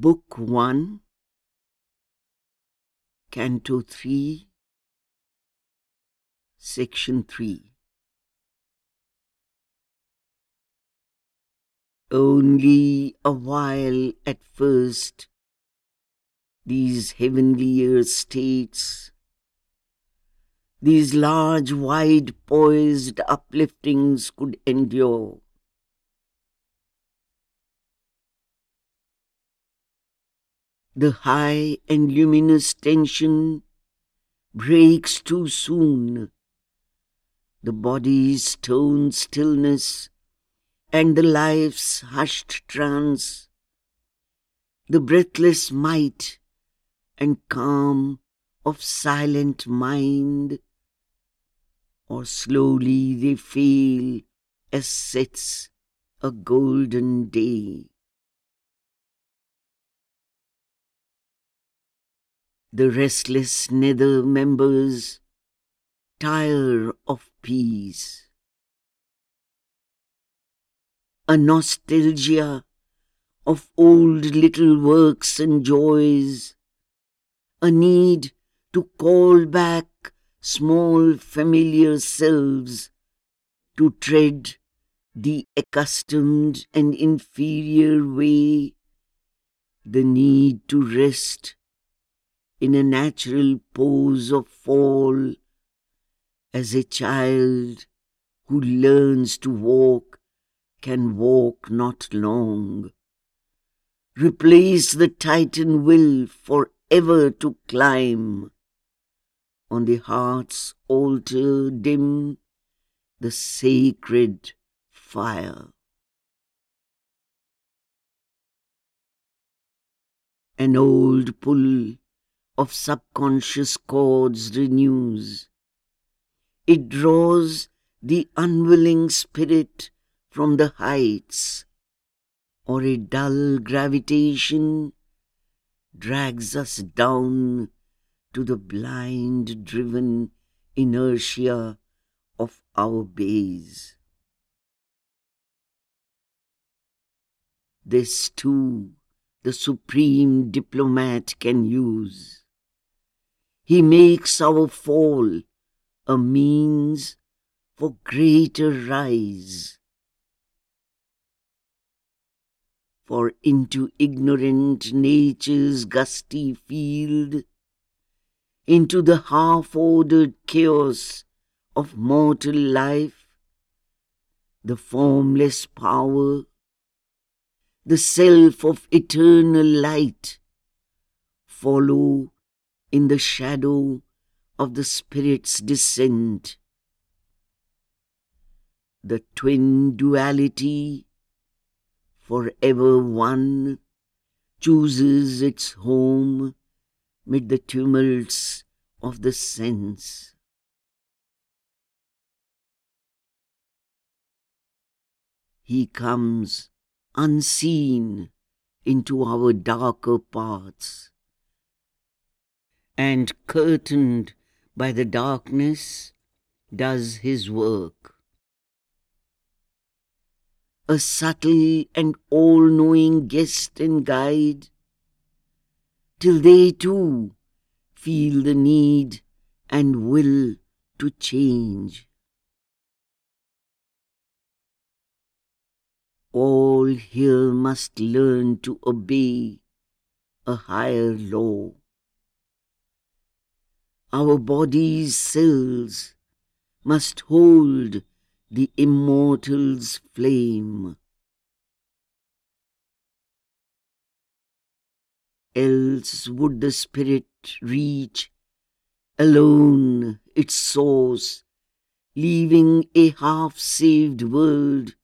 Book 1, Canto 3, Section 3. Only a while at first these heavenlier states, these large, wide poised upliftings could endure. The high and luminous tension breaks too soon. The body's stone stillness and the life's hushed trance, the breathless might and calm of silent mind, or slowly they feel as sets a golden day. The restless nether members tire of peace. A nostalgia of old little works and joys, a need to call back small familiar selves to tread the accustomed and inferior way, the need to rest in a natural pose of fall as a child who learns to walk can walk not long. Replace the Titan will forever to climb. On the heart's altar dim the sacred fire. An old pull of subconscious chords renews. It draws the unwilling spirit from the heights, or a dull gravitation drags us down to the blind driven inertia of our base. This too the supreme diplomat can use. He makes our fall a means for greater rise. For into ignorant nature's gusty field, into the half-ordered chaos of mortal life, the formless power, the self of eternal light, follow in the shadow of the Spirit's descent. The twin duality, forever one, chooses its home mid the tumults of the sense. He comes unseen into our darker paths and curtained by the darkness does his work. A subtle and all-knowing guest and guide, till they too feel the need and will to change. All here must learn to obey a higher law our body's cells must hold the immortal's flame. Else would the spirit reach alone its source, leaving a half-saved world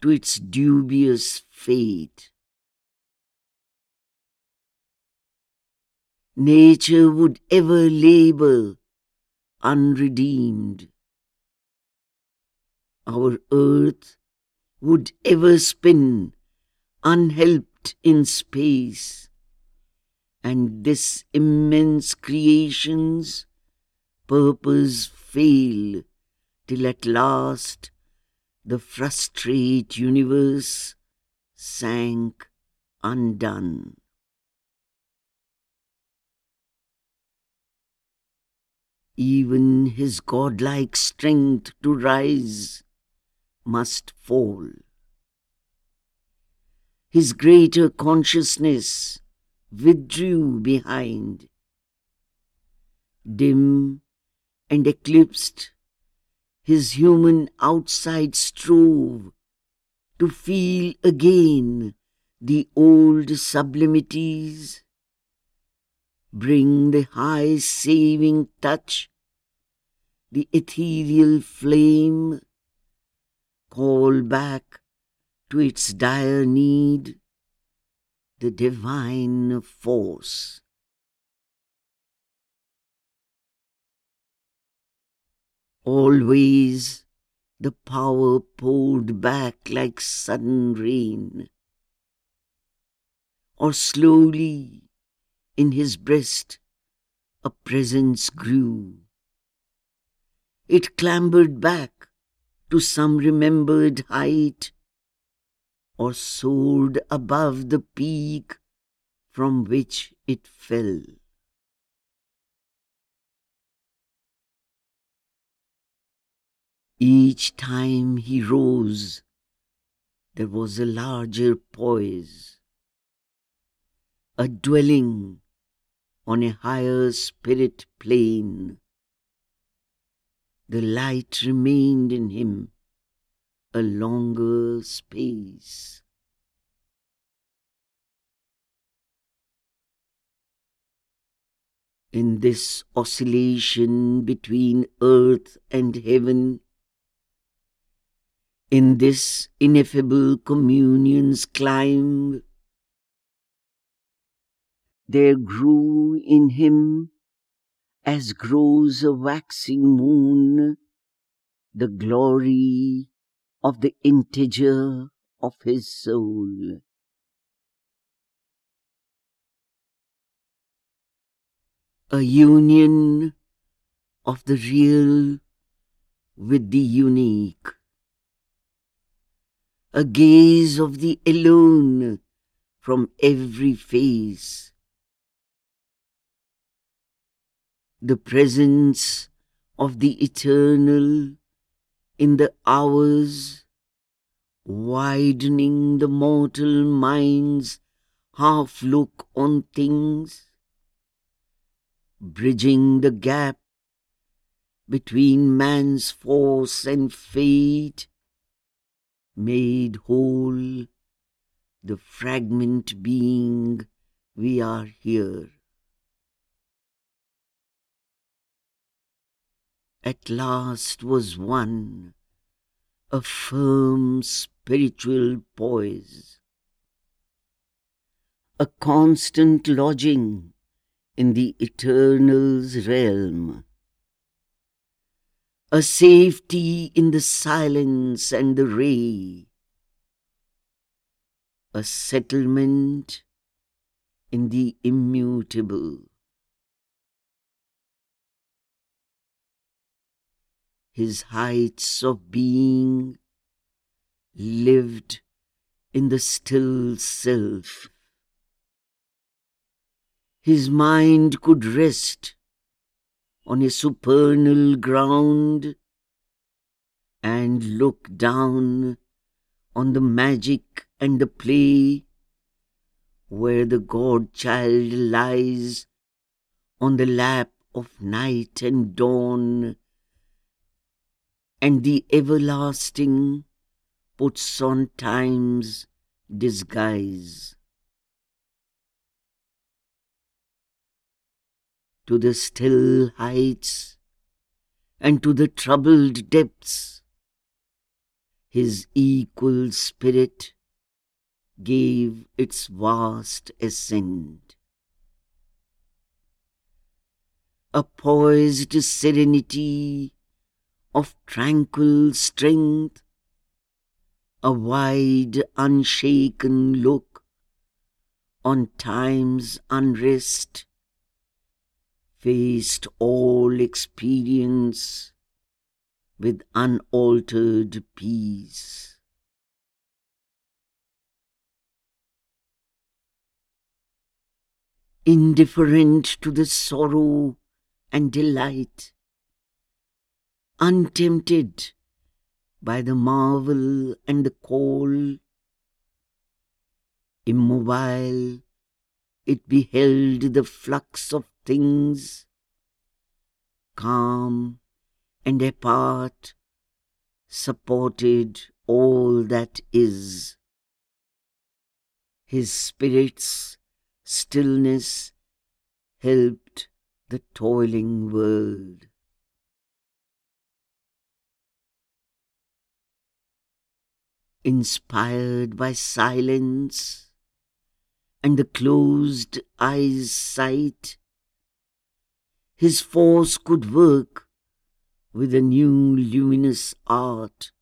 to its dubious fate. Nature would ever labor unredeemed. Our earth would ever spin unhelped in space, and this immense creation's purpose fail till at last the frustrate universe sank undone. Even his godlike strength to rise must fall. His greater consciousness withdrew behind. Dim and eclipsed, his human outside strove to feel again the old sublimities, bring the high saving touch, the ethereal flame, call back to its dire need the divine force. Always the power poured back like sudden rain, or slowly in his breast a presence grew. It clambered back to some remembered height, or soared above the peak from which it fell. Each time he rose, there was a larger poise, a dwelling on a higher spirit plane. The light remained in him a longer space. In this oscillation between earth and heaven, in this ineffable communion's climb, there grew in him, as grows a waxing moon, the glory of the integer of his soul. A union of the real with the unique a gaze of the alone from every face. The presence of the eternal in the hours, widening the mortal mind's half look on things, bridging the gap between man's force and fate, made whole, the fragment being we are here. At last was won. A firm spiritual poise, a constant lodging in the Eternal's realm. A safety in the silence and the ray, a settlement in the immutable. His heights of being lived in the still self. His mind could rest on a supernal ground and look down on the magic and the play where the God-child lies on the lap of night and dawn and the everlasting puts on time's disguise. to the still heights and to the troubled depths. His equal spirit gave its vast ascent. A poised serenity of tranquil strength, a wide, unshaken look on time's unrest, faced all experience with unaltered peace. Indifferent to the sorrow and delight, untempted by the marvel and the call. Immobile, it beheld the flux of things, calm and apart, supported all that is. His spirit's stillness helped the toiling world. Inspired by silence and the closed eyes' sight, his force could work with a new luminous art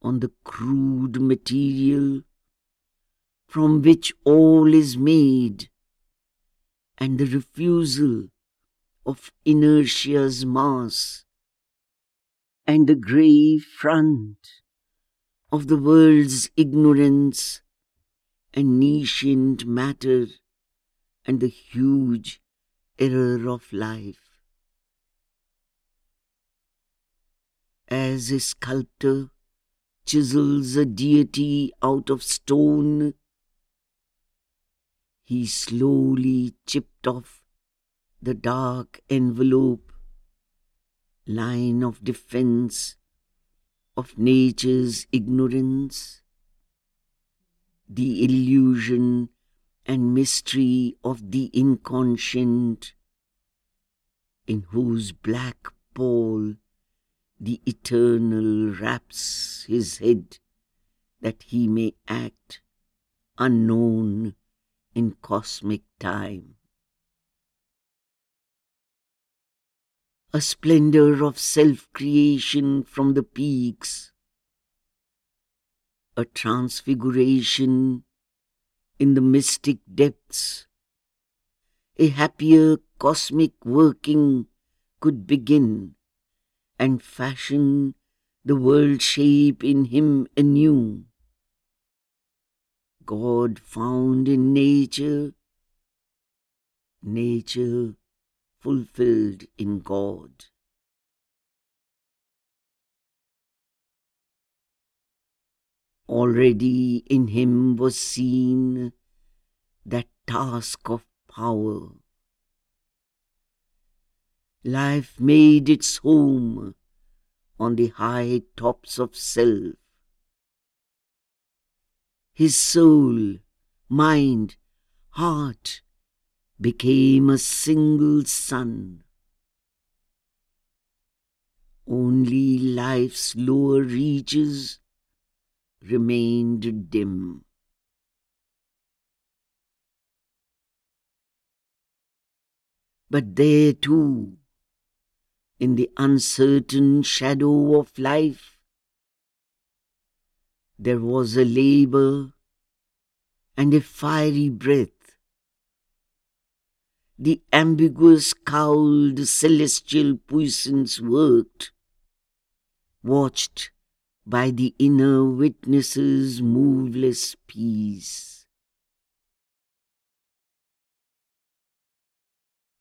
on the crude material from which all is made and the refusal of inertia's mass and the grey front of the world's ignorance and nascent matter and the huge error of life. As a sculptor chisels a deity out of stone, he slowly chipped off the dark envelope, line of defense of nature's ignorance, the illusion and mystery of the inconscient, in whose black pall the eternal wraps his head that he may act unknown in cosmic time. A splendor of self-creation from the peaks, a transfiguration in the mystic depths, a happier cosmic working could begin and fashion the world shape in him anew. God found in nature, nature fulfilled in God. Already in him was seen that task of power. Life made its home on the high tops of self his soul, mind, heart became a single sun. Only life's lower reaches remained dim. But there too, in the uncertain shadow of life, there was a labor and a fiery breath. The ambiguous cowled celestial puissance worked, watched by the inner witness's moveless peace.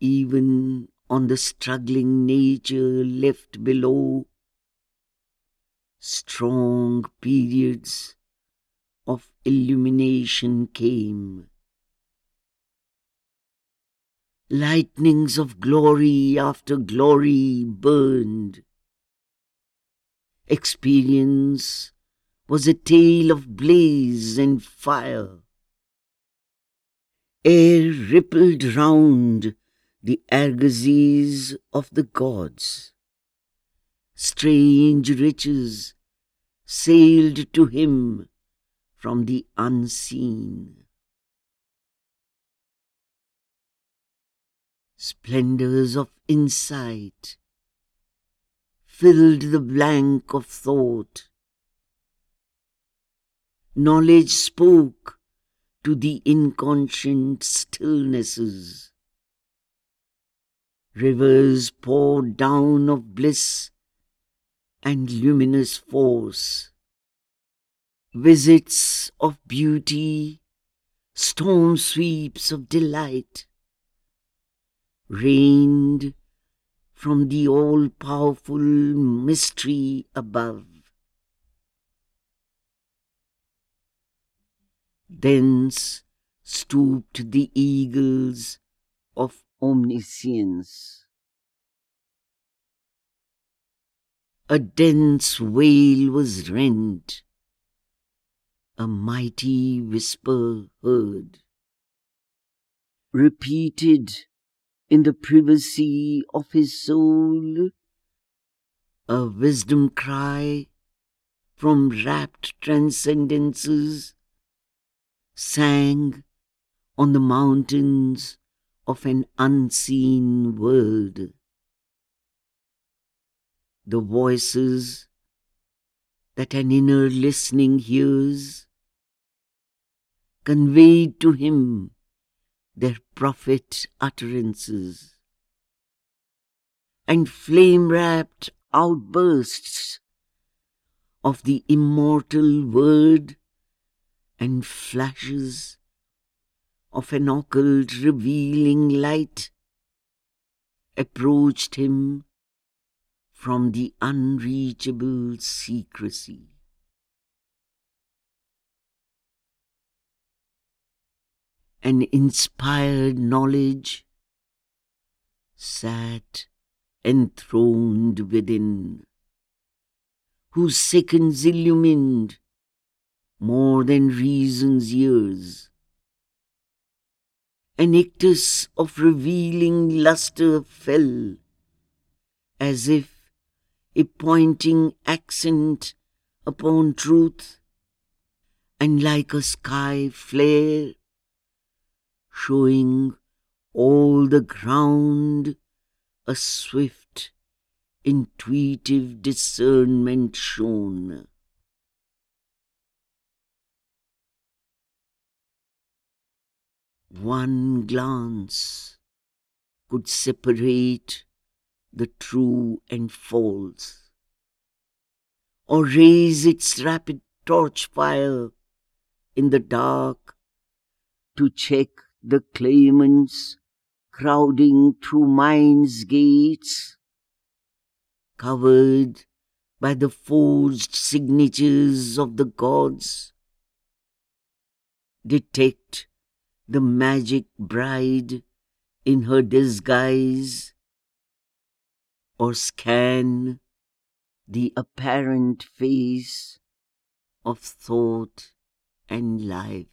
Even on the struggling nature left below, strong periods of illumination came. Lightnings of glory after glory burned. Experience was a tale of blaze and fire. Air rippled round the argosies of the gods strange riches sailed to him from the unseen. Splendors of insight filled the blank of thought. Knowledge spoke to the inconscient stillnesses. Rivers poured down of bliss and luminous force. Visits of beauty, storm sweeps of delight, rained from the all-powerful mystery above. Thence stooped the eagles of omniscience. A dense wail was rent, a mighty whisper heard, repeated in the privacy of his soul, a wisdom cry from rapt transcendences sang on the mountains of an unseen world. The voices that an inner listening hears conveyed to him their prophet utterances and flame-wrapped outbursts of the immortal word and flashes of an occult revealing light approached him from the unreachable secrecy. An inspired knowledge sat enthroned within, whose seconds illumined more than reason's years. An ictus of revealing lustre fell, as if a pointing accent upon truth, and like a sky flare, showing all the ground a swift, intuitive discernment shown. One glance could separate the true and false, or raise its rapid torch fire in the dark to check the claimants crowding through mines gates, covered by the forged signatures of the gods, detect the magic bride in her disguise, or scan the apparent face of thought and life.